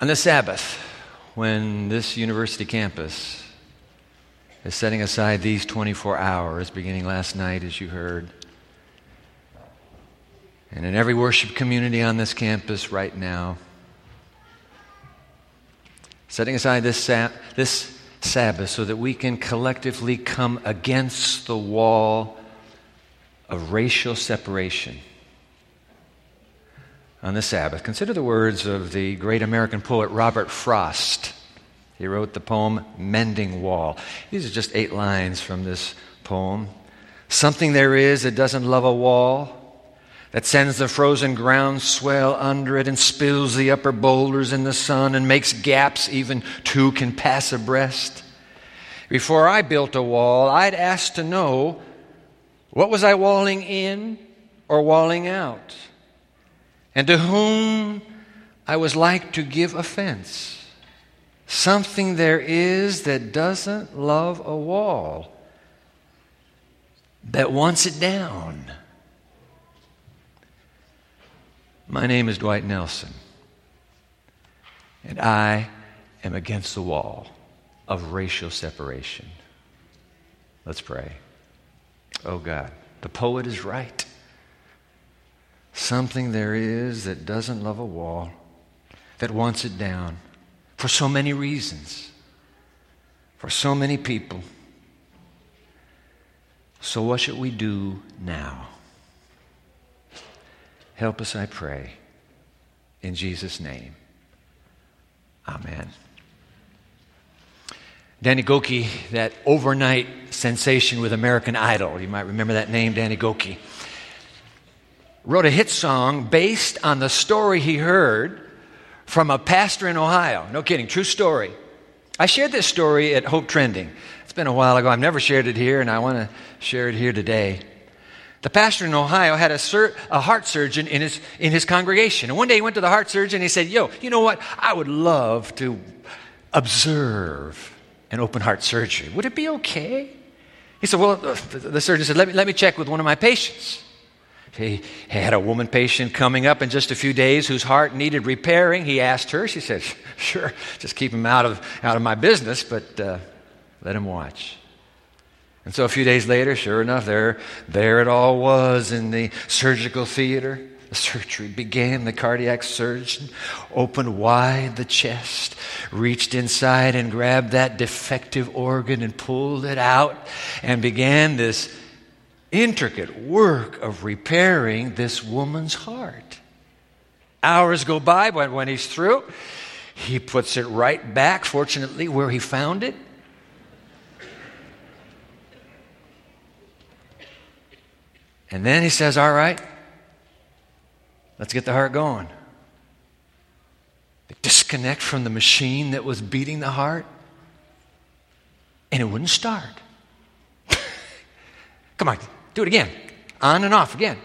On the Sabbath, when this university campus is setting aside these 24 hours, beginning last night, as you heard, and in every worship community on this campus right now, setting aside this, this Sabbath so that we can collectively come against the wall of racial separation on the Sabbath. Consider the words of the great American poet Robert Frost. He wrote the poem Mending Wall. These are just eight lines from this poem. Something there is that doesn't love a wall, that sends the frozen ground swell under it and spills the upper boulders in the sun and makes gaps even two can pass abreast. Before I built a wall, I'd ask to know what was I walling in or walling out? And to whom I was like to give offense. Something there is that doesn't love a wall, that wants it down. My name is Dwight Nelson, and I am against the wall of racial separation. Let's pray. Oh God, the poet is right. Something there is that doesn't love a wall, that wants it down for so many reasons, for so many people. So, what should we do now? Help us, I pray. In Jesus' name. Amen. Danny Gokey, that overnight sensation with American Idol. You might remember that name, Danny Gokey. Wrote a hit song based on the story he heard from a pastor in Ohio. No kidding, true story. I shared this story at Hope Trending. It's been a while ago. I've never shared it here, and I want to share it here today. The pastor in Ohio had a, sur- a, heart surgeon in his, in his congregation. And one day he went to the heart surgeon and he said, Yo, you know what? I would love to observe an open heart surgery. Would it be okay? He said, Well, the surgeon said, Let me, let me check with one of my patients. He had a woman patient coming up in just a few days whose heart needed repairing. He asked her. She said, Sure, just keep him out of, out of my business, but uh, let him watch. And so a few days later, sure enough, there, there it all was in the surgical theater. The surgery began. The cardiac surgeon opened wide the chest, reached inside and grabbed that defective organ and pulled it out and began this intricate work of repairing this woman's heart. Hours go by, but when he's through, he puts it right back, fortunately, where he found it. And then he says, All right, Let's get the heart going. They disconnect from the machine that was beating the heart, and it wouldn't start. Come on, do it again. On and off again.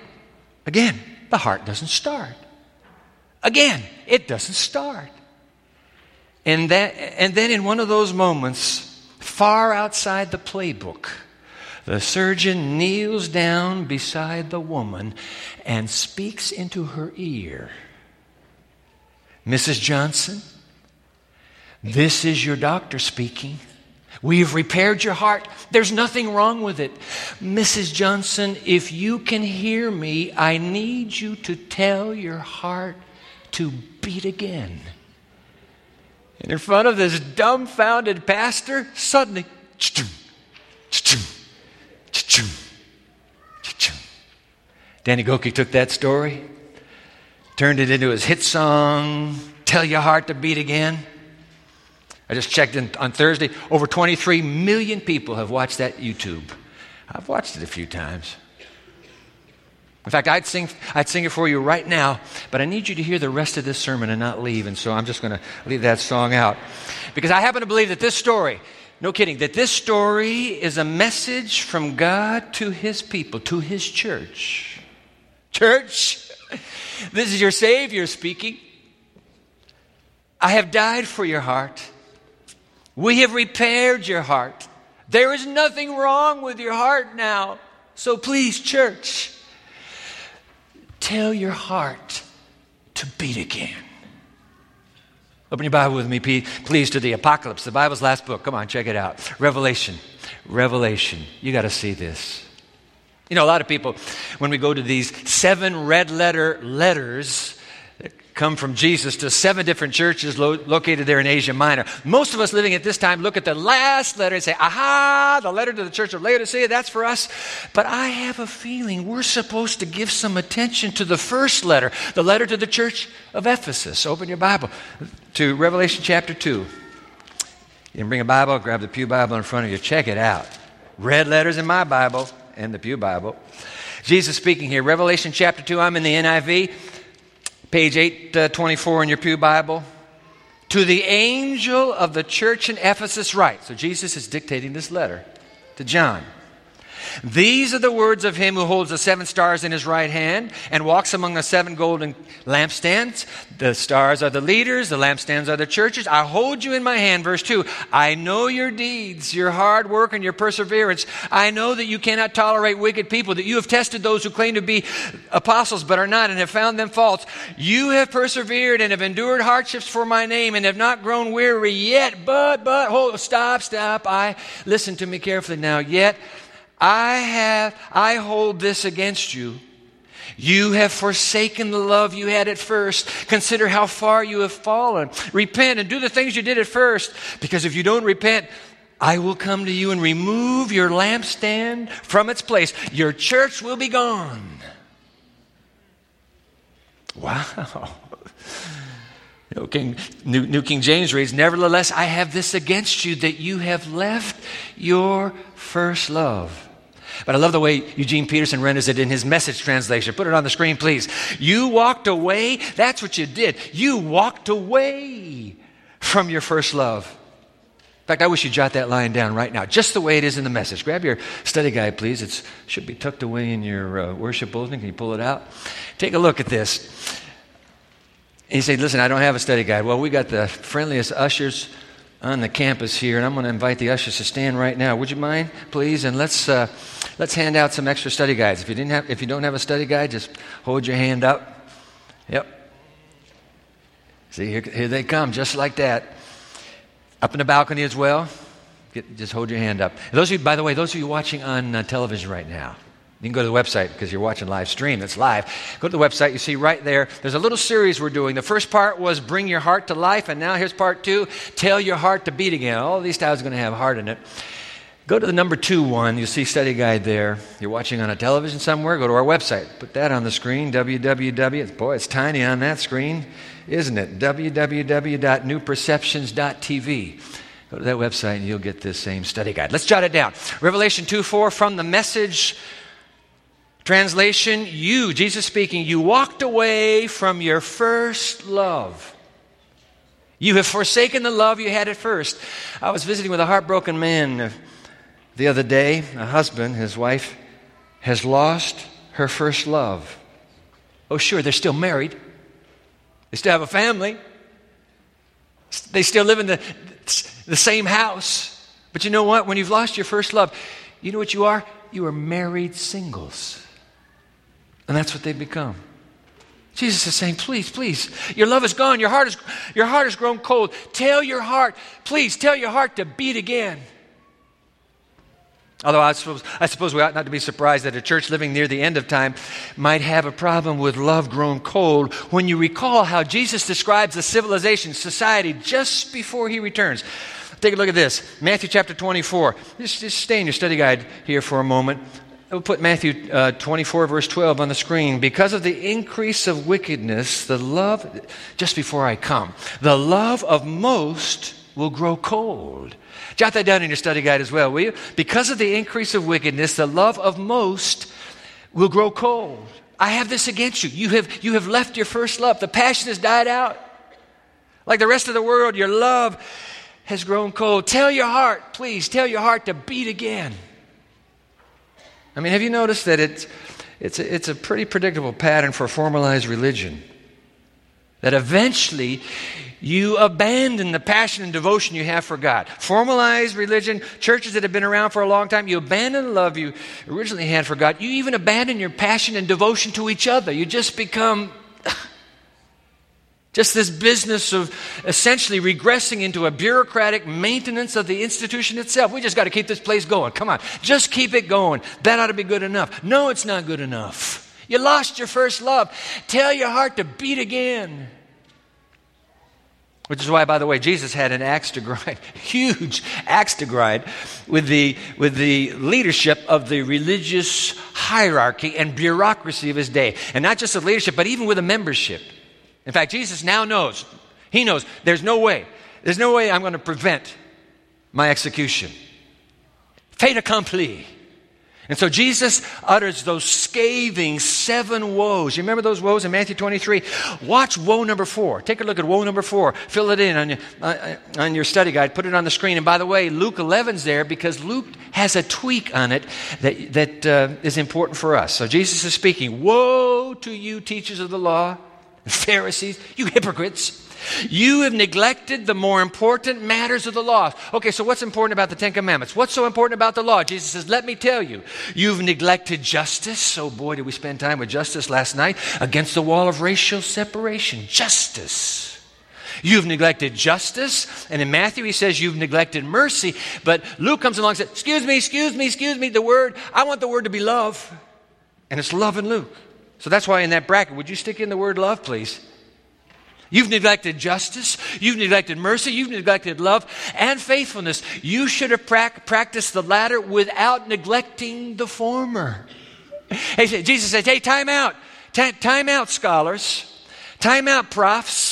Again, the heart doesn't start. Again, it doesn't start. And, that, and then in one of those moments, far outside the playbook, the surgeon kneels down beside the woman and speaks into her ear Mrs. Johnson, this is your doctor speaking. We have repaired your heart. There's nothing wrong with it. Mrs. Johnson, if you can hear me, I need you to tell your heart to beat again. And in front of this dumbfounded pastor, suddenly, Danny Gokey took that story, turned it into his hit song, Tell Your Heart to Beat Again. I just checked in on Thursday. Over 23 million people have watched that YouTube. I've watched it a few times. In fact, I'd sing, I'd sing it for you right now, but I need you to hear the rest of this sermon and not leave, and so I'm just going to leave that song out. Because I happen to believe that this story no kidding, that this story is a message from God to his people, to his church. Church, this is your Savior speaking. I have died for your heart. We have repaired your heart. There is nothing wrong with your heart now. So please, church, tell your heart to beat again. Open your Bible with me, please, to the Apocalypse, the Bible's last book. Come on, check it out. Revelation. Revelation. You got to see this. You know, a lot of people, when we go to these seven red letter letters, come from Jesus to seven different churches lo- located there in Asia Minor. Most of us living at this time look at the last letter and say, aha, the letter to the church of Laodicea, that's for us. But I have a feeling we're supposed to give some attention to the first letter, the letter to the church of Ephesus. Open your Bible to Revelation chapter 2. You can bring a Bible, grab the Pew Bible in front of you, check it out. Red letters in my Bible and the Pew Bible. Jesus speaking here, Revelation chapter 2, I'm in the NIV. Page 824 uh, in your Pew Bible. To the angel of the church in Ephesus, write. So Jesus is dictating this letter to John. These are the words of him who holds the seven stars in his right hand and walks among the seven golden lampstands. The stars are the leaders, the lampstands are the churches. I hold you in my hand, verse 2. I know your deeds, your hard work, and your perseverance. I know that you cannot tolerate wicked people, that you have tested those who claim to be apostles but are not and have found them false. You have persevered and have endured hardships for my name and have not grown weary yet. But, but, hold, stop, stop. I, listen to me carefully now. Yet, I have, I hold this against you. You have forsaken the love you had at first. Consider how far you have fallen. Repent and do the things you did at first, because if you don't repent, I will come to you and remove your lampstand from its place. Your church will be gone. Wow. New King, New, New King James reads, Nevertheless, I have this against you that you have left your first love. But I love the way Eugene Peterson renders it in his message translation. Put it on the screen, please. You walked away. That's what you did. You walked away from your first love. In fact, I wish you jot that line down right now, just the way it is in the message. Grab your study guide, please. It should be tucked away in your uh, worship bulletin. Can you pull it out? Take a look at this. You say, listen, I don't have a study guide. Well, we got the friendliest ushers on the campus here, and I'm going to invite the ushers to stand right now. Would you mind, please? And let's uh, let's hand out some extra study guides. If you didn't have, if you don't have a study guide, just hold your hand up. Yep. See, here, here they come, just like that. Up in the balcony as well. Get, just hold your hand up. those of you, by the way, those of you watching on uh, television right now, you can go to the website because you're watching live stream. It's live. Go to the website. You see right there, there's a little series we're doing. The first part was Bring Your Heart to Life, and now here's part two Tell Your Heart to Beat Again. All these titles are going to have heart in it. Go to the number two one. You'll see study guide there. You're watching on a television somewhere. Go to our website. Put that on the screen. www. Boy, it's tiny on that screen, isn't it? www.newperceptions.tv. Go to that website and you'll get this same study guide. Let's jot it down. Revelation 2 4 from the message Translation, you, Jesus speaking, you walked away from your first love. You have forsaken the love you had at first. I was visiting with a heartbroken man the other day. A husband, his wife, has lost her first love. Oh, sure, they're still married, they still have a family, they still live in the, the same house. But you know what? When you've lost your first love, you know what you are? You are married singles. And that's what they become. Jesus is saying, please, please, your love is gone. Your heart, is, your heart has grown cold. Tell your heart, please, tell your heart to beat again. Although I suppose, I suppose we ought not to be surprised that a church living near the end of time might have a problem with love grown cold when you recall how Jesus describes the civilization, society, just before he returns. Take a look at this Matthew chapter 24. Just, just stay in your study guide here for a moment. We'll put Matthew uh, 24, verse 12 on the screen. Because of the increase of wickedness, the love, just before I come, the love of most will grow cold. Jot that down in your study guide as well, will you? Because of the increase of wickedness, the love of most will grow cold. I have this against you. You have, you have left your first love. The passion has died out. Like the rest of the world, your love has grown cold. Tell your heart, please, tell your heart to beat again. I mean, have you noticed that it's, it's, a, it's a pretty predictable pattern for formalized religion? That eventually you abandon the passion and devotion you have for God. Formalized religion, churches that have been around for a long time, you abandon the love you originally had for God. You even abandon your passion and devotion to each other. You just become Just this business of essentially regressing into a bureaucratic maintenance of the institution itself. We just got to keep this place going. Come on, just keep it going. That ought to be good enough. No, it's not good enough. You lost your first love. Tell your heart to beat again. Which is why, by the way, Jesus had an axe to grind, huge axe to grind, with the, with the leadership of the religious hierarchy and bureaucracy of his day. And not just the leadership, but even with the membership. In fact, Jesus now knows, he knows, there's no way, there's no way I'm going to prevent my execution. Fait accompli. And so Jesus utters those scathing seven woes. You remember those woes in Matthew 23? Watch woe number four. Take a look at woe number four. Fill it in on your, uh, on your study guide. Put it on the screen. And by the way, Luke 11's there because Luke has a tweak on it that, that uh, is important for us. So Jesus is speaking Woe to you, teachers of the law, Pharisees, you hypocrites! You have neglected the more important matters of the law. Okay, so what's important about the Ten Commandments? What's so important about the law? Jesus says, Let me tell you. You've neglected justice. Oh boy, did we spend time with justice last night against the wall of racial separation. Justice. You've neglected justice. And in Matthew, he says you've neglected mercy. But Luke comes along and says, Excuse me, excuse me, excuse me. The word, I want the word to be love. And it's love in Luke. So that's why in that bracket, would you stick in the word love, please? You've neglected justice. You've neglected mercy. You've neglected love and faithfulness. You should have pra- practiced the latter without neglecting the former. Jesus says, hey, time out. Time out, scholars. Time out, profs.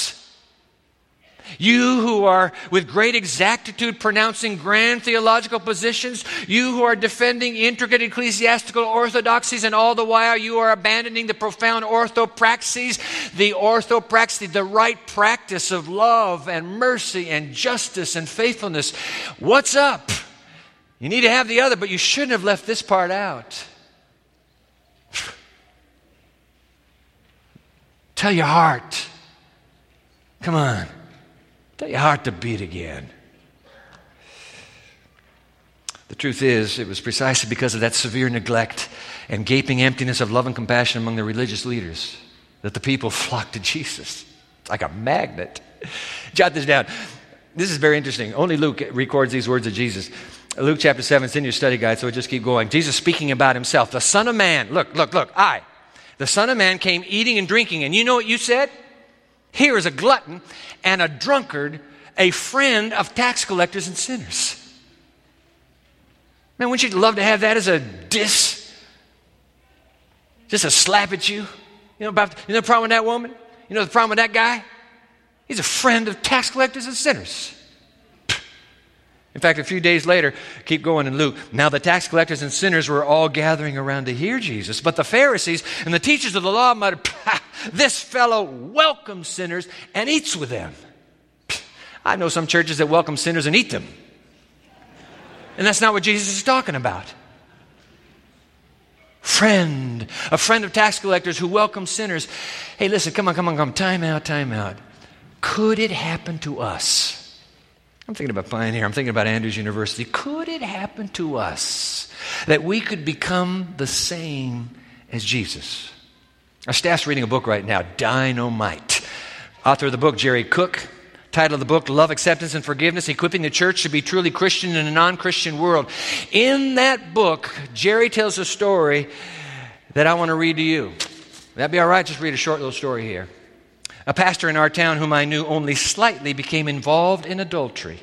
You who are with great exactitude pronouncing grand theological positions, you who are defending intricate ecclesiastical orthodoxies, and all the while you are abandoning the profound orthopraxies, the orthopraxy, the right practice of love and mercy and justice and faithfulness. What's up? You need to have the other, but you shouldn't have left this part out. Tell your heart. Come on. Tell your heart to beat again. The truth is, it was precisely because of that severe neglect and gaping emptiness of love and compassion among the religious leaders that the people flocked to Jesus. It's like a magnet. Jot this down. This is very interesting. Only Luke records these words of Jesus. Luke chapter 7, it's in your study guide, so we'll just keep going. Jesus speaking about himself. The Son of Man, look, look, look, I, the Son of Man came eating and drinking, and you know what you said? Here is a glutton and a drunkard, a friend of tax collectors and sinners. Man, wouldn't you love to have that as a diss? Just a slap at you? You know, about, you know the problem with that woman? You know the problem with that guy? He's a friend of tax collectors and sinners. In fact, a few days later, keep going in Luke. Now the tax collectors and sinners were all gathering around to hear Jesus, but the Pharisees and the teachers of the law muttered, This fellow welcomes sinners and eats with them. I know some churches that welcome sinners and eat them. And that's not what Jesus is talking about. Friend, a friend of tax collectors who welcomes sinners. Hey, listen, come on, come on, come on. Time out, time out. Could it happen to us? I'm thinking about Pioneer. I'm thinking about Andrews University. Could it happen to us that we could become the same as Jesus? Our staff's reading a book right now, Dynamite. Author of the book, Jerry Cook. Title of the book, Love, Acceptance, and Forgiveness Equipping the Church to be Truly Christian in a Non Christian World. In that book, Jerry tells a story that I want to read to you. That'd be all right? Just read a short little story here. A pastor in our town, whom I knew only slightly, became involved in adultery.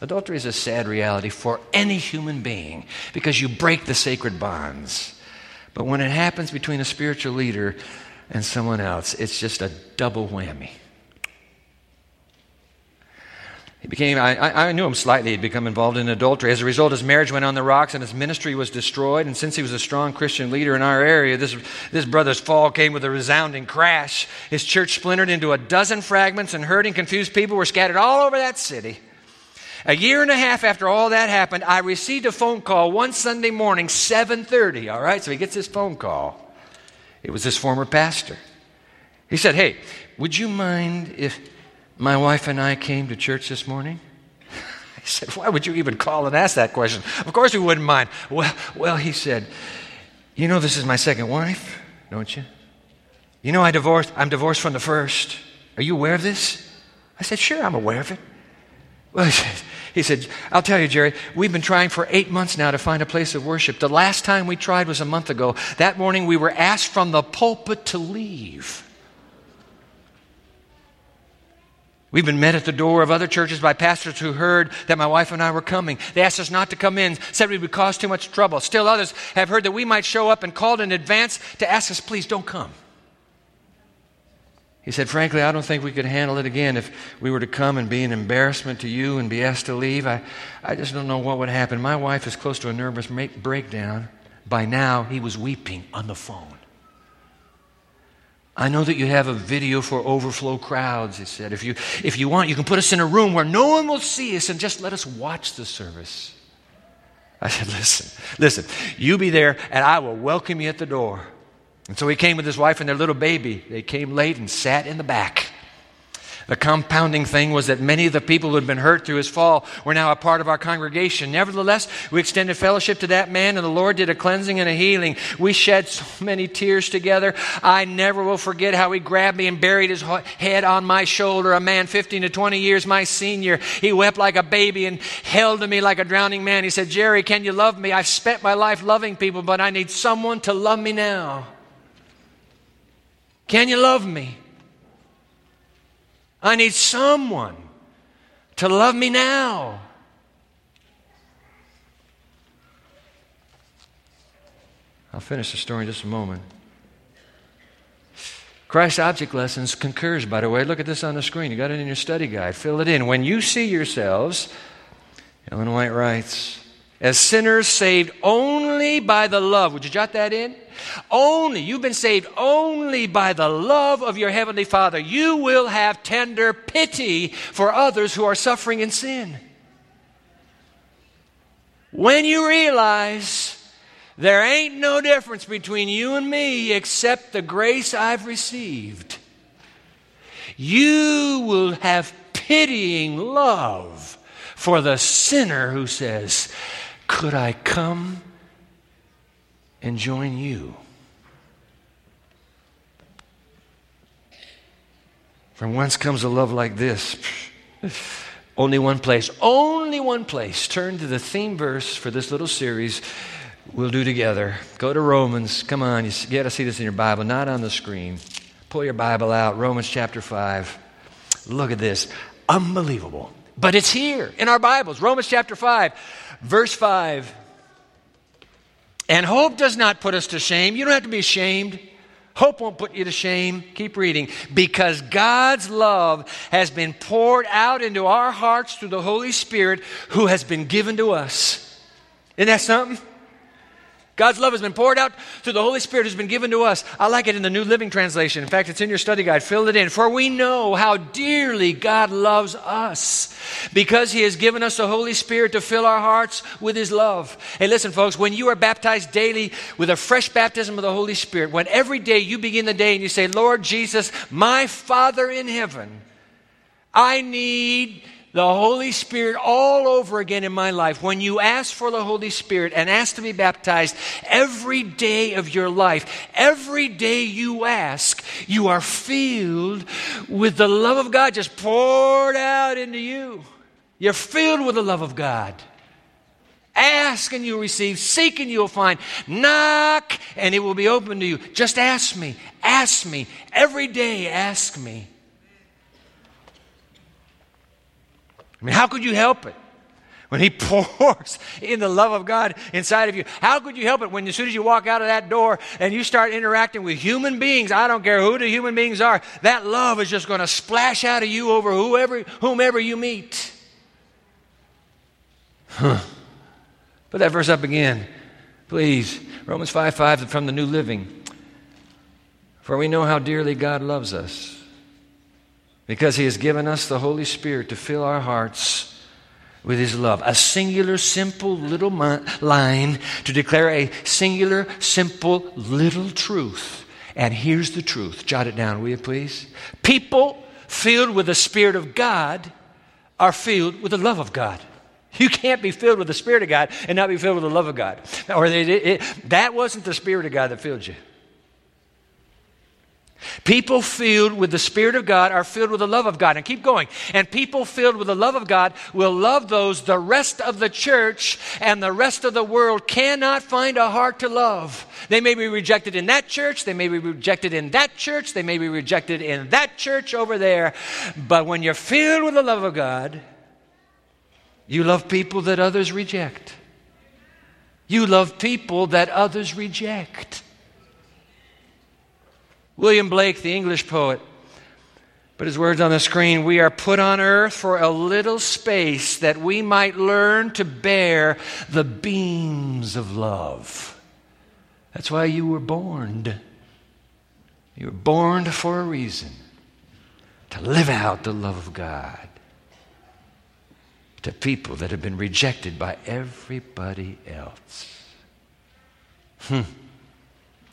Adultery is a sad reality for any human being because you break the sacred bonds. But when it happens between a spiritual leader and someone else, it's just a double whammy. He became, I, I knew him slightly, he'd become involved in adultery. As a result, his marriage went on the rocks and his ministry was destroyed. And since he was a strong Christian leader in our area, this, this brother's fall came with a resounding crash. His church splintered into a dozen fragments, and hurting, confused people were scattered all over that city. A year and a half after all that happened, I received a phone call one Sunday morning, 7:30, all right? So he gets this phone call. It was his former pastor. He said, "Hey, would you mind if my wife and I came to church this morning. I said, Why would you even call and ask that question? Of course we wouldn't mind. Well, well, he said, You know, this is my second wife, don't you? You know, I divorced, I'm divorced from the first. Are you aware of this? I said, Sure, I'm aware of it. Well, he said, he said, I'll tell you, Jerry, we've been trying for eight months now to find a place of worship. The last time we tried was a month ago. That morning we were asked from the pulpit to leave. We've been met at the door of other churches by pastors who heard that my wife and I were coming. They asked us not to come in, said we would cause too much trouble. Still others have heard that we might show up and called in advance to ask us, please don't come. He said, Frankly, I don't think we could handle it again if we were to come and be an embarrassment to you and be asked to leave. I, I just don't know what would happen. My wife is close to a nervous breakdown. By now, he was weeping on the phone. I know that you have a video for overflow crowds, he said. If you, if you want, you can put us in a room where no one will see us and just let us watch the service. I said, Listen, listen, you be there and I will welcome you at the door. And so he came with his wife and their little baby. They came late and sat in the back. The compounding thing was that many of the people who had been hurt through his fall were now a part of our congregation. Nevertheless, we extended fellowship to that man, and the Lord did a cleansing and a healing. We shed so many tears together. I never will forget how he grabbed me and buried his head on my shoulder. A man 15 to 20 years my senior. He wept like a baby and held to me like a drowning man. He said, Jerry, can you love me? I've spent my life loving people, but I need someone to love me now. Can you love me? I need someone to love me now. I'll finish the story in just a moment. Christ Object Lessons concurs, by the way. Look at this on the screen. You got it in your study guide. Fill it in. When you see yourselves, Ellen White writes, as sinners saved only by the love. Would you jot that in? Only, you've been saved only by the love of your Heavenly Father. You will have tender pity for others who are suffering in sin. When you realize there ain't no difference between you and me except the grace I've received, you will have pitying love for the sinner who says, Could I come and join you. From whence comes a love like this? only one place, only one place. Turn to the theme verse for this little series we'll do together. Go to Romans. Come on, you got to see this in your Bible, not on the screen. Pull your Bible out, Romans chapter 5. Look at this. Unbelievable. But it's here in our Bibles. Romans chapter 5, verse 5. And hope does not put us to shame. You don't have to be ashamed. Hope won't put you to shame. Keep reading. Because God's love has been poured out into our hearts through the Holy Spirit who has been given to us. Isn't that something? God's love has been poured out through the Holy Spirit who's been given to us. I like it in the New Living Translation. In fact, it's in your study guide. Fill it in. For we know how dearly God loves us because He has given us the Holy Spirit to fill our hearts with His love. Hey, listen, folks, when you are baptized daily with a fresh baptism of the Holy Spirit, when every day you begin the day and you say, Lord Jesus, my Father in heaven, I need the Holy Spirit all over again in my life. When you ask for the Holy Spirit and ask to be baptized every day of your life, every day you ask, you are filled with the love of God just poured out into you. You're filled with the love of God. Ask and you'll receive. Seek and you'll find. Knock and it will be open to you. Just ask me. Ask me. Every day, ask me. Mean, how could you help it? When he pours in the love of God inside of you, how could you help it when as soon as you walk out of that door and you start interacting with human beings, I don't care who the human beings are, that love is just going to splash out of you over whoever, whomever you meet. Huh. Put that verse up again, please. Romans 5 5 from the New Living. For we know how dearly God loves us because He has given us the Holy Spirit to fill our hearts with His love. A singular, simple little line to declare a singular, simple little truth. And here's the truth. Jot it down, will you please? People filled with the Spirit of God are filled with the love of God. You can't be filled with the Spirit of God and not be filled with the love of God. Or it, it, that wasn't the Spirit of God that filled you. People filled with the Spirit of God are filled with the love of God. And keep going. And people filled with the love of God will love those the rest of the church and the rest of the world cannot find a heart to love. They may be rejected in that church, they may be rejected in that church, they may be rejected in that church over there. But when you're filled with the love of God, you love people that others reject. You love people that others reject. William Blake, the English poet, put his words on the screen We are put on earth for a little space that we might learn to bear the beams of love. That's why you were born. You were born for a reason to live out the love of God to people that have been rejected by everybody else. Hmm.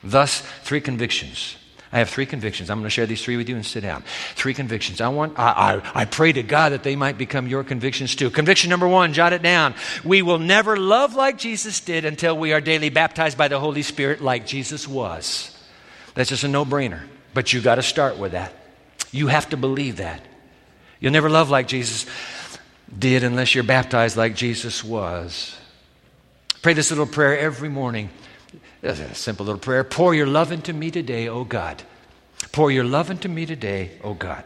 Thus, three convictions I have three convictions. I'm going to share these three with you and sit down. Three convictions. I want, I, I, I pray to God that they might become your convictions too. Conviction number one, jot it down. We will never love like Jesus did until we are daily baptized by the Holy Spirit like Jesus was. That's just a no brainer. But you got to start with that. You have to believe that. You'll never love like Jesus did unless you're baptized like Jesus was. Pray this little prayer every morning. A simple little prayer. Pour your love into me today, O God. Pour your love into me today, O God.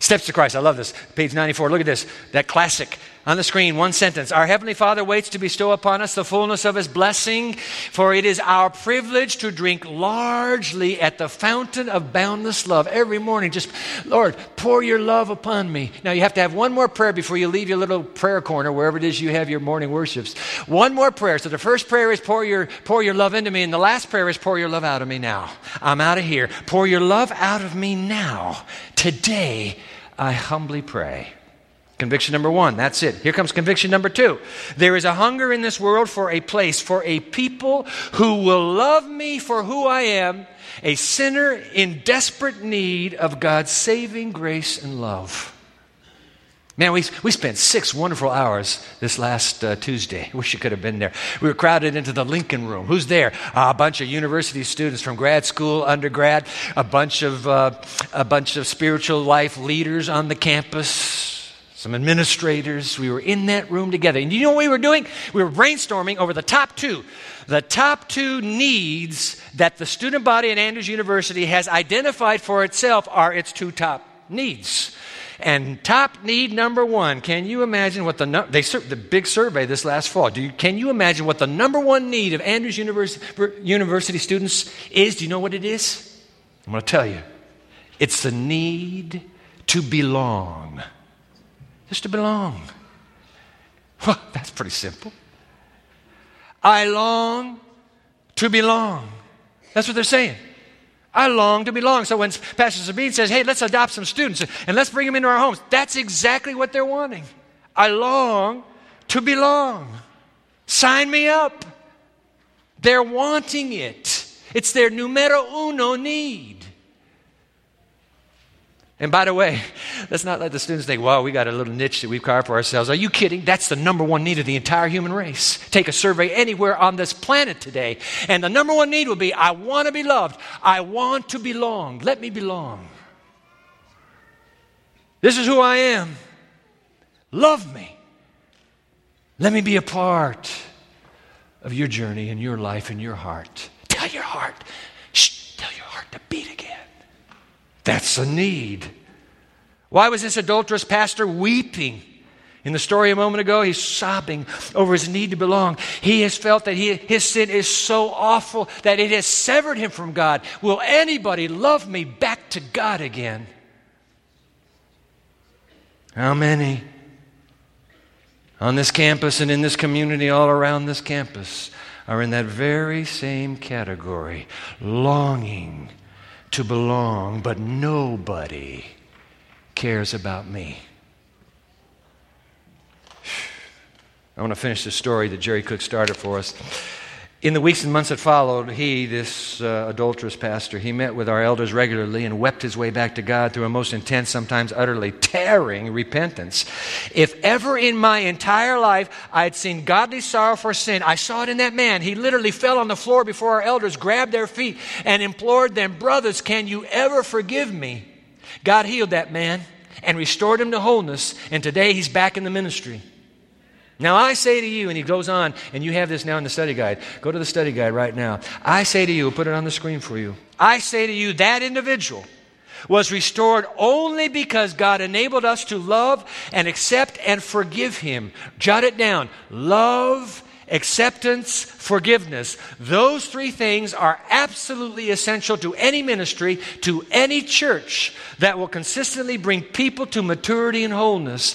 Steps to Christ. I love this. Page 94. Look at this. That classic on the screen, one sentence. Our Heavenly Father waits to bestow upon us the fullness of His blessing, for it is our privilege to drink largely at the fountain of boundless love every morning. Just, Lord, pour your love upon me. Now, you have to have one more prayer before you leave your little prayer corner, wherever it is you have your morning worships. One more prayer. So the first prayer is pour your, pour your love into me, and the last prayer is pour your love out of me now. I'm out of here. Pour your love out of me now. Today, I humbly pray. Conviction number one, that's it. Here comes conviction number two. There is a hunger in this world for a place, for a people who will love me for who I am, a sinner in desperate need of God's saving grace and love. Man, we, we spent six wonderful hours this last uh, Tuesday. Wish you could have been there. We were crowded into the Lincoln Room. Who's there? Uh, a bunch of university students from grad school, undergrad, a bunch of, uh, a bunch of spiritual life leaders on the campus, some administrators. We were in that room together. And you know what we were doing? We were brainstorming over the top two. The top two needs that the student body at Andrews University has identified for itself are its two top needs. And top need number one, can you imagine what the they the big survey this last fall? Do you, can you imagine what the number one need of Andrews University, University students is? Do you know what it is? I'm going to tell you. It's the need to belong. Just to belong. Well, that's pretty simple. I long to belong. That's what they're saying. I long to belong. So when Pastor Sabine says, hey, let's adopt some students and let's bring them into our homes, that's exactly what they're wanting. I long to belong. Sign me up. They're wanting it. It's their numero uno need. And by the way, let's not let the students think, well, we got a little niche that we've carved for ourselves. Are you kidding? That's the number one need of the entire human race. Take a survey anywhere on this planet today, and the number one need will be I want to be loved. I want to belong. Let me belong. This is who I am. Love me. Let me be a part of your journey and your life and your heart. Tell your heart, shh, tell your heart to beat again. That's a need. Why was this adulterous pastor weeping? In the story a moment ago, he's sobbing over his need to belong. He has felt that he, his sin is so awful that it has severed him from God. Will anybody love me back to God again? How many on this campus and in this community all around this campus are in that very same category, longing to belong, but nobody cares about me. I want to finish the story that Jerry Cook started for us. In the weeks and months that followed, he, this uh, adulterous pastor, he met with our elders regularly and wept his way back to God through a most intense, sometimes utterly tearing repentance. If ever in my entire life I had seen godly sorrow for sin, I saw it in that man. He literally fell on the floor before our elders, grabbed their feet, and implored them, Brothers, can you ever forgive me? God healed that man and restored him to wholeness, and today he's back in the ministry. Now, I say to you, and he goes on, and you have this now in the study guide. Go to the study guide right now. I say to you, put it on the screen for you. I say to you, that individual was restored only because God enabled us to love and accept and forgive him. Jot it down. Love, acceptance, forgiveness. Those three things are absolutely essential to any ministry, to any church that will consistently bring people to maturity and wholeness.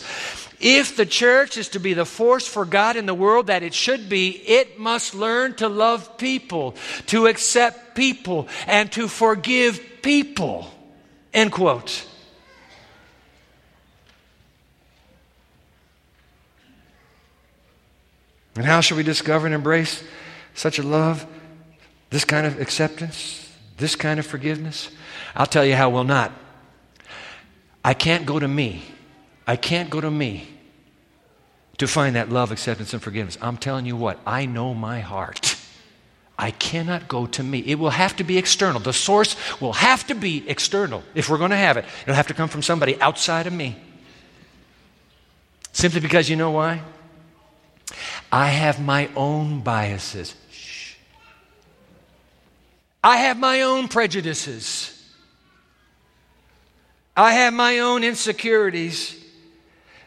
If the church is to be the force for God in the world that it should be, it must learn to love people, to accept people, and to forgive people. End quote. And how shall we discover and embrace such a love, this kind of acceptance, this kind of forgiveness? I'll tell you how we'll not. I can't go to me. I can't go to me to find that love, acceptance, and forgiveness. I'm telling you what, I know my heart. I cannot go to me. It will have to be external. The source will have to be external if we're going to have it. It'll have to come from somebody outside of me. Simply because you know why? I have my own biases. Shh. I have my own prejudices. I have my own insecurities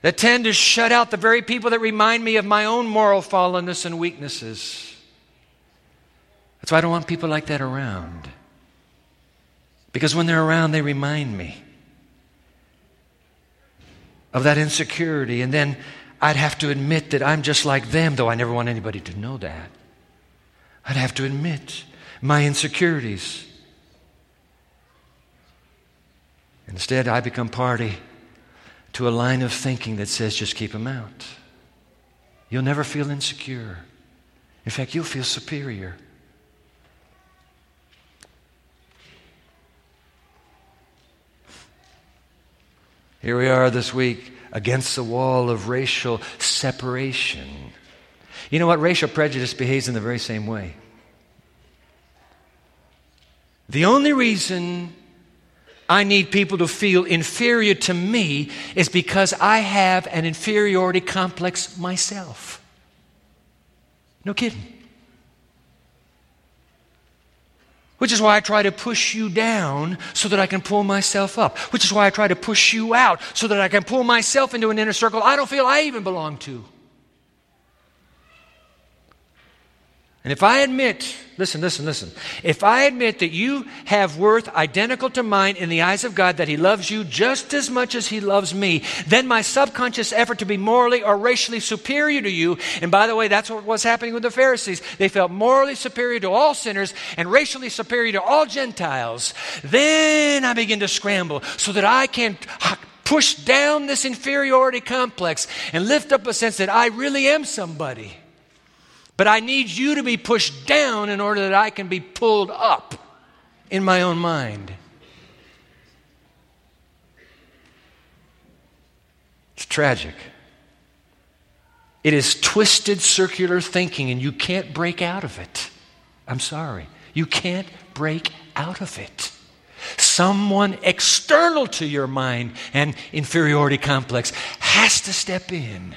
that tend to shut out the very people that remind me of my own moral fallenness and weaknesses. That's why I don't want people like that around. Because when they're around, they remind me of that insecurity. And then I'd have to admit that I'm just like them, though I never want anybody to know that. I'd have to admit my insecurities. Instead, I become party to a line of thinking that says just keep them out. You'll never feel insecure. In fact, you'll feel superior. Here we are this week against the wall of racial separation. You know what? Racial prejudice behaves in the very same way. The only reason I need people to feel inferior to me is because I have an inferiority complex myself. No kidding. Which is why I try to push you down so that I can pull myself up. Which is why I try to push you out so that I can pull myself into an inner circle I don't feel I even belong to. And if I admit, listen, listen, listen, if I admit that you have worth identical to mine in the eyes of God, that He loves you just as much as He loves me, then my subconscious effort to be morally or racially superior to you, and by the way, that's what was happening with the Pharisees. They felt morally superior to all sinners and racially superior to all Gentiles. Then I begin to scramble so that I can push down this inferiority complex and lift up a sense that I really am somebody. But I need you to be pushed down in order that I can be pulled up in my own mind. It's tragic. It is twisted circular thinking, and you can't break out of it. I'm sorry. You can't break out of it. Someone external to your mind and inferiority complex has to step in.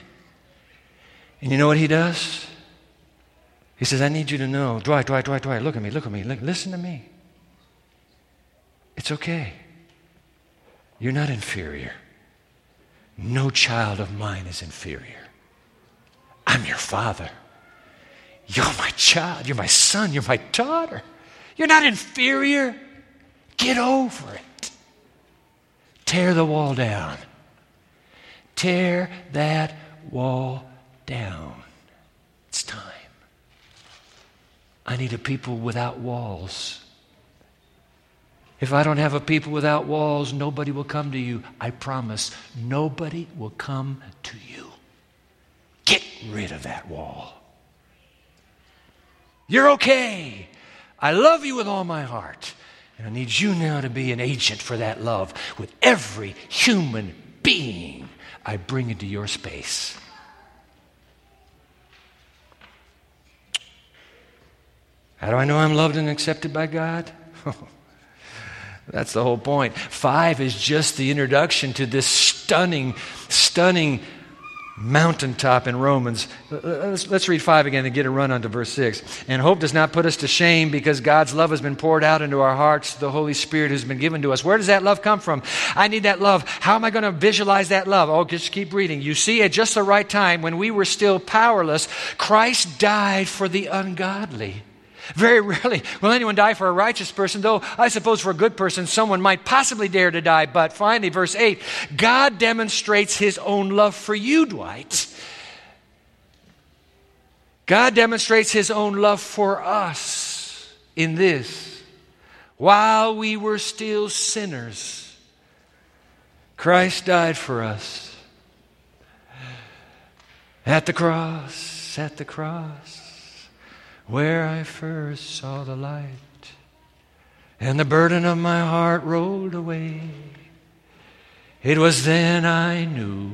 And you know what he does? He says, I need you to know. Dwight, Dwight, Dwight, Dwight, look at me, look at me, look, listen to me. It's okay. You're not inferior. No child of mine is inferior. I'm your father. You're my child. You're my son. You're my daughter. You're not inferior. Get over it. Tear the wall down. Tear that wall down. It's time. I need a people without walls. If I don't have a people without walls, nobody will come to you. I promise, nobody will come to you. Get rid of that wall. You're okay. I love you with all my heart. And I need you now to be an agent for that love with every human being I bring into your space. How do I know I'm loved and accepted by God? That's the whole point. Five is just the introduction to this stunning, stunning mountaintop in Romans. Let's, let's, read 5 again and get a run onto verse 6. And hope does not put us to shame because God's love has been poured out into our hearts, the Holy Spirit has been given to us. Where does that love come from? I need that love. How am I going to visualize that love? Oh, just keep reading. You see, at just the right time, when we were still powerless, Christ died for the ungodly. Very rarely will anyone die for a righteous person, though I suppose for a good person someone might possibly dare to die. But finally, verse 8 God demonstrates his own love for you, Dwight. God demonstrates his own love for us in this. While we were still sinners, Christ died for us. At the cross, at the cross where I first saw the light, and the burden of my heart rolled away. It was then I knew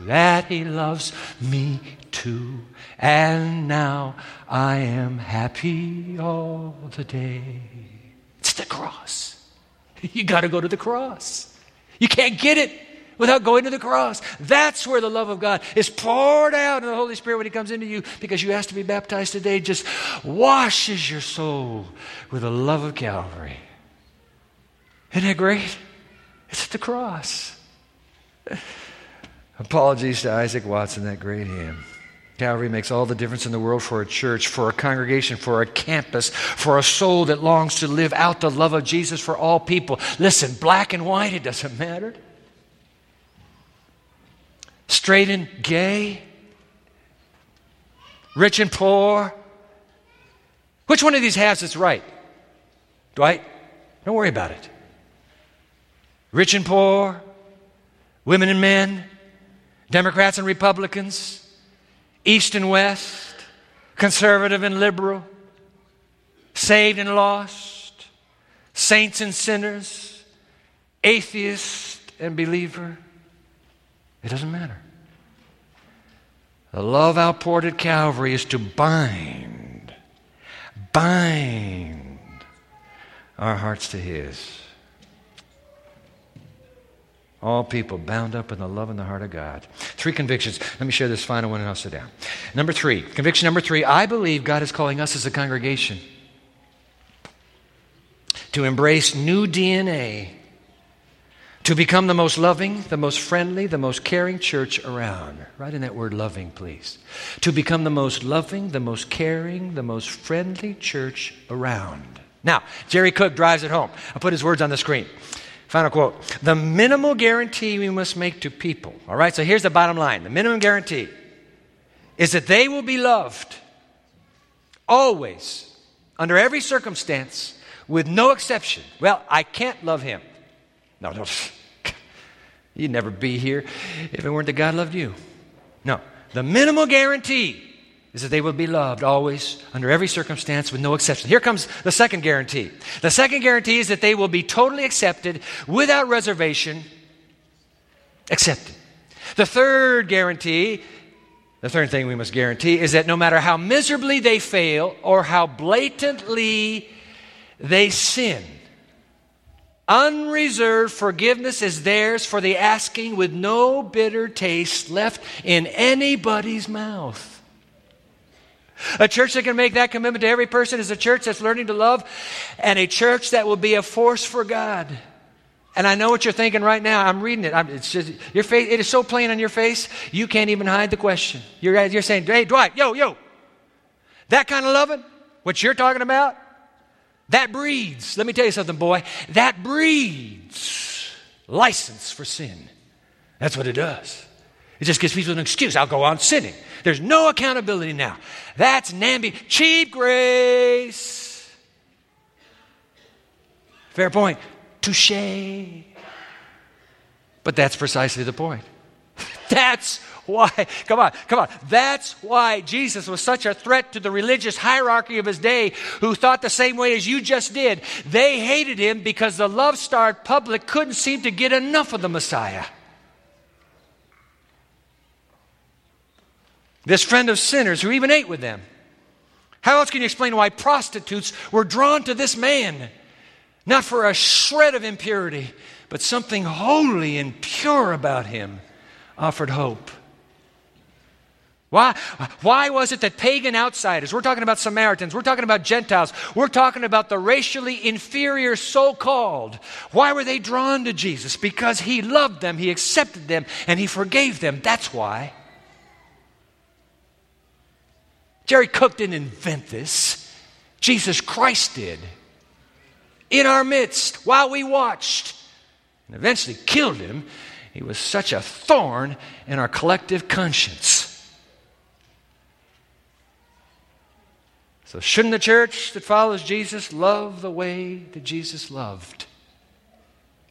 that He loves me too, and now I am happy all the day. It's the cross. You got to go to the cross. You can't get it without going to the cross. That's where the love of God is poured out in the Holy Spirit when He comes into you because you ask to be baptized today, just washes your soul with the love of Calvary. Isn't that great? It's at the cross. Apologies to Isaac Watson, that great hymn. Calvary makes all the difference in the world for a church, for a congregation, for a campus, for a soul that longs to live out the love of Jesus for all people. Listen, black and white, it doesn't matter straight and gay, rich and poor. Which one of these halves is right? Dwight, don't worry about it. Rich and poor, women and men, Democrats and Republicans, East and West, conservative and liberal, saved and lost, saints and sinners, atheist and believer. It doesn't matter. The love outpoured at Calvary is to bind, bind our hearts to His. All people bound up in the love and the heart of God. Three convictions. Let me share this final one and I'll sit down. Number three, conviction number three I believe God is calling us as a congregation to embrace new DNA to become the most loving, the most friendly, the most caring church around. Write in that word loving, please. To become the most loving, the most caring, the most friendly church around. Now, Jerry Cook drives it home. I'll put his words on the screen. Final quote The minimal guarantee we must make to people, all right, so here's the bottom line the minimum guarantee is that they will be loved always, under every circumstance, with no exception. Well, I can't love him. No, no. You'd never be here if it weren't that God loved you. No. The minimal guarantee is that they will be loved always, under every circumstance, with no exception. Here comes the second guarantee. The second guarantee is that they will be totally accepted without reservation. Accepted. The third guarantee, the third thing we must guarantee, is that no matter how miserably they fail or how blatantly they sin, Unreserved forgiveness is theirs for the asking with no bitter taste left in anybody's mouth. A church that can make that commitment to every person is a church that's learning to love and a church that will be a force for God. And I know what you're thinking right now. I'm reading it. I'm, it's just, your face, it is so plain on your face, you can't even hide the question. You're, you're saying, hey, Dwight, yo, yo, that kind of loving, what you're talking about, that breeds, let me tell you something, boy, that breeds license for sin. That's what it does. It just gives people an excuse. I'll go on sinning. There's no accountability now. That's namby, cheap grace. Fair point. Touche. But that's precisely the point. That's why, come on, come on. That's why Jesus was such a threat to the religious hierarchy of his day who thought the same way as you just did. They hated him because the love starved public couldn't seem to get enough of the Messiah. This friend of sinners who even ate with them. How else can you explain why prostitutes were drawn to this man? Not for a shred of impurity, but something holy and pure about him offered hope. Why, why was it that pagan outsiders, we're talking about Samaritans, we're talking about Gentiles, we're talking about the racially inferior so called, why were they drawn to Jesus? Because he loved them, he accepted them, and he forgave them. That's why. Jerry Cook didn't invent this, Jesus Christ did. In our midst, while we watched, and eventually killed him, he was such a thorn in our collective conscience. So, shouldn't the church that follows Jesus love the way that Jesus loved?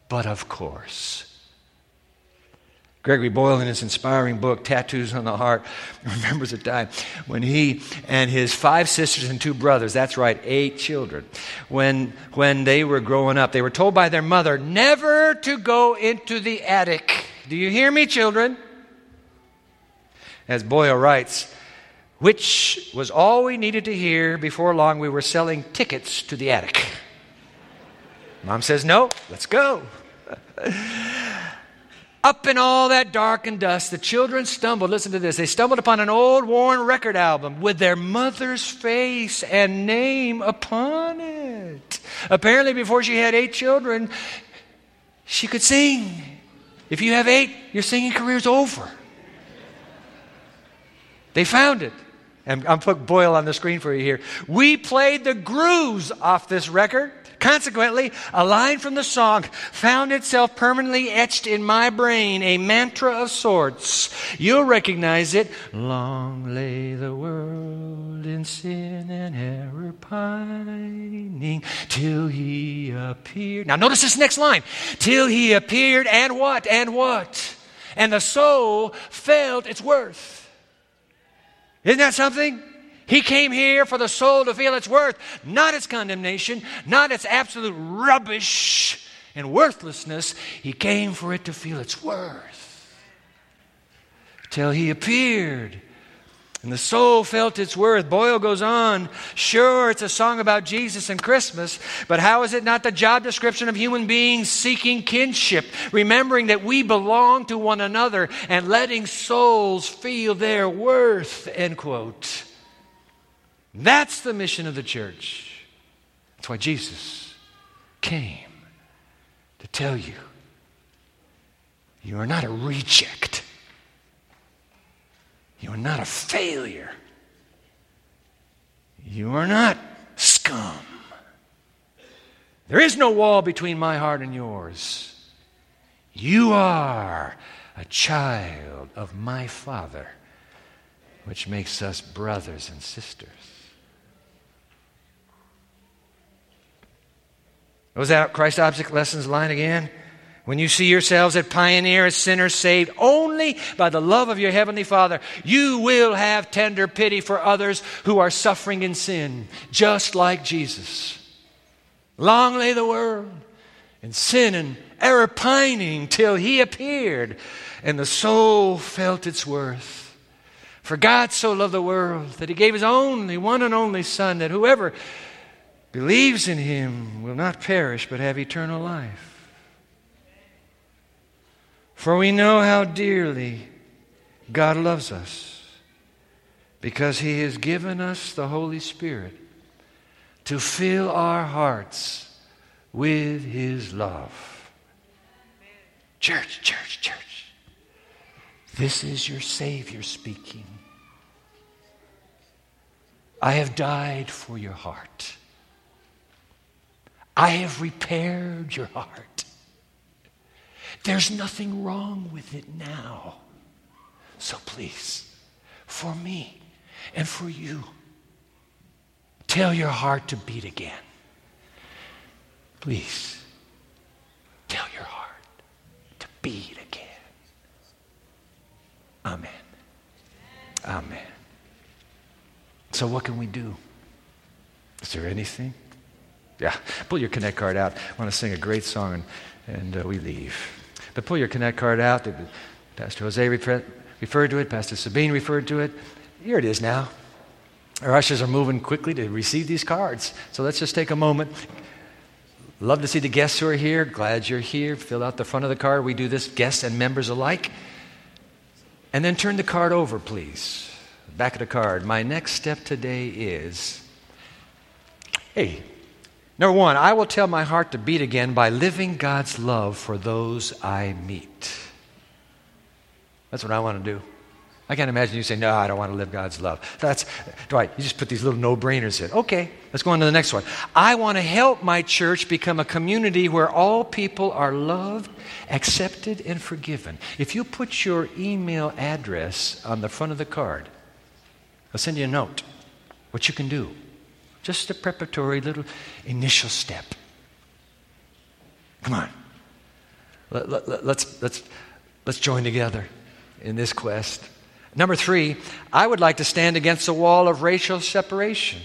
But of course. Gregory Boyle, in his inspiring book, Tattoos on the Heart, remembers a time when he and his five sisters and two brothers, that's right, eight children, when, when they were growing up, they were told by their mother never to go into the attic. Do you hear me, children? As Boyle writes, which was all we needed to hear before long we were selling tickets to the attic. Mom says, No, let's go. Up in all that dark and dust, the children stumbled. Listen to this. They stumbled upon an old worn record album with their mother's face and name upon it. Apparently, before she had eight children, she could sing. If you have eight, your singing career's over. They found it. And I'm put Boyle on the screen for you here. We played the grooves off this record. Consequently, a line from the song found itself permanently etched in my brain, a mantra of sorts. You'll recognize it. Long lay the world in sin and error pining till he appeared. Now, notice this next line. Till he appeared, and what? And what? And the soul felt its worth. Isn't that something? He came here for the soul to feel its worth, not its condemnation, not its absolute rubbish and worthlessness. He came for it to feel its worth. Till he appeared. And the soul felt its worth. Boyle goes on. Sure, it's a song about Jesus and Christmas, but how is it not the job description of human beings seeking kinship, remembering that we belong to one another and letting souls feel their worth? End quote. That's the mission of the church. That's why Jesus came to tell you you are not a reject, you are not a failure, you are not scum. There is no wall between my heart and yours. You are a child of my Father, which makes us brothers and sisters. Was that Christ Object Lessons line again? When you see yourselves as pioneer, as sinners saved only by the love of your Heavenly Father, you will have tender pity for others who are suffering in sin, just like Jesus. Long lay the world in sin and error pining till He appeared, and the soul felt its worth. For God so loved the world that He gave His only, one and only Son, that whoever believes in him will not perish but have eternal life. For we know how dearly God loves us because he has given us the Holy Spirit to fill our hearts with his love. Church, church, church. This is your Savior speaking. I have died for your heart. I have repaired your heart. There's nothing wrong with it now. So please, for me and for you, tell your heart to beat again. Please, tell your heart to beat again. Amen. Amen. So, what can we do? Is there anything? Yeah, pull your Connect card out. I want to sing a great song and, and uh, we leave. But pull your Connect card out. Pastor Jose referred to it, Pastor Sabine referred to it. Here it is now. Our ushers are moving quickly to receive these cards. So let's just take a moment. Love to see the guests who are here. Glad you're here. Fill out the front of the card. We do this, guests and members alike. And then turn the card over, please. Back of the card. My next step today is hey, number one, I will tell my heart to beat again by living God's love for those I meet. That's what I want to do. I can't imagine you saying, No, I don't want to live God's love. That's, Dwight, you just put these little no brainers in. Okay, let's go on to the next one. I want to help my church become a community where all people are loved, accepted, and forgiven. If you put your email address on the front of the card, I'll send you a note. What you can do. Just a preparatory little initial step. Come on. Let, let, let, let's, let's, let's join together in this quest. Number three, I would like to stand against the wall of racial separation.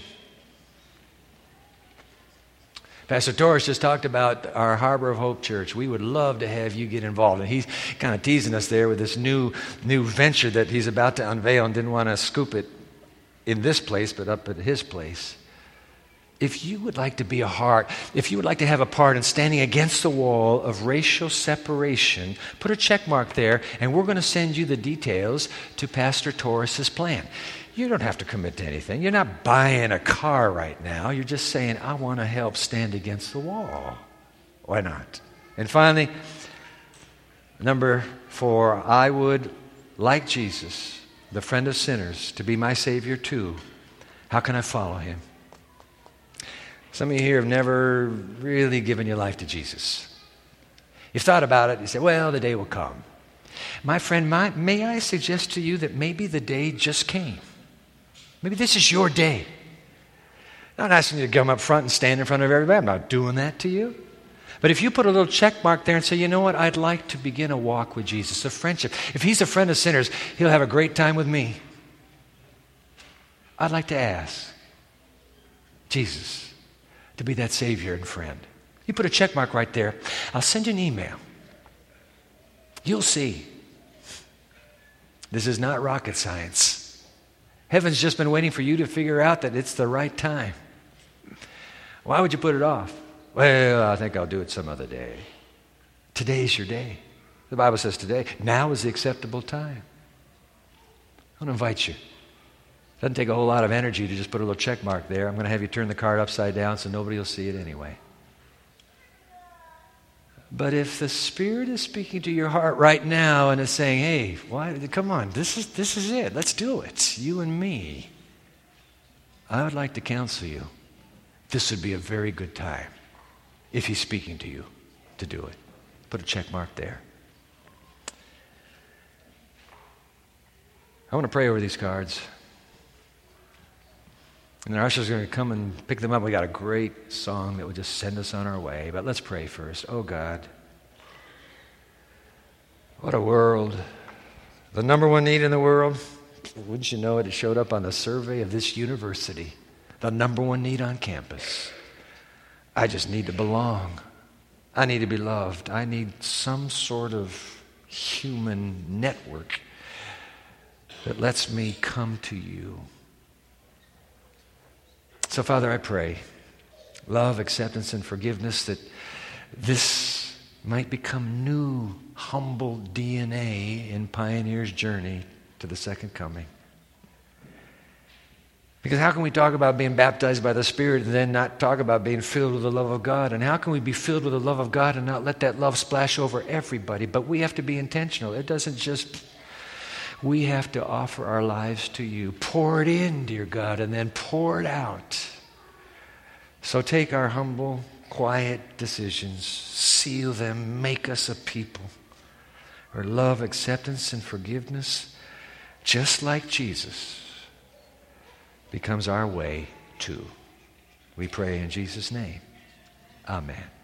Pastor Torres just talked about our Harbor of Hope Church. We would love to have you get involved. And he's kind of teasing us there with this new, new venture that he's about to unveil and didn't want to scoop it in this place, but up at his place if you would like to be a heart, if you would like to have a part in standing against the wall of racial separation, put a check mark there, and we're going to send you the details to Pastor Torres's plan. You don't have to commit to anything. You're not buying a car right now. You're just saying, I want to help stand against the wall. Why not? And finally, number four, I would, like Jesus, the friend of sinners, to be my Savior too. How can I follow him? Some of you here have never really given your life to Jesus. You've thought about it, you say, well, the day will come. My friend, my, may I suggest to you that maybe the day just came? Maybe this is your day. I'm not asking you to come up front and stand in front of everybody. I'm not doing that to you. But if you put a little check mark there and say, you know what, I'd like to begin a walk with Jesus, a friendship. If he's a friend of sinners, he'll have a great time with me. I'd like to ask, Jesus, to be that Savior and friend. You put a check mark right there. I'll send you an email. You'll see. This is not rocket science. Heaven's just been waiting for you to figure out that it's the right time. Why would you put it off? Well, I think I'll do it some other day. Today's your day. The Bible says today, now is the acceptable time. I want to invite you doesn't take a whole lot of energy to just put a little check mark there. I'm going to have you turn the card upside down so nobody will see it anyway. But if the Spirit is speaking to your heart right now and is saying, hey, why, come on, this is, this is it. Let's do it. You and me. I would like to counsel you. This would be a very good time if He's speaking to you to do it. Put a check mark there. I want to pray over these cards. And the ushers going to come and pick them up. We got a great song that will just send us on our way. But let's pray first. Oh God, what a world. The number one need in the world, wouldn't you know it? It showed up on the survey of this university. The number one need on campus. I just need to belong. I need to be loved. I need some sort of human network that lets me come to you. So, Father, I pray love, acceptance, and forgiveness that this might become new, humble DNA in Pioneer's journey to the second coming. Because how can we talk about being baptized by the Spirit and then not talk about being filled with the love of God? And how can we be filled with the love of God and not let that love splash over everybody? But we have to be intentional. It doesn't just we have to offer our lives to you. Pour it in, dear God, and then pour it out. So take our humble, quiet decisions, seal them, make us a people where love, acceptance, and forgiveness, just like Jesus, becomes our way too. We pray in Jesus' name. Amen.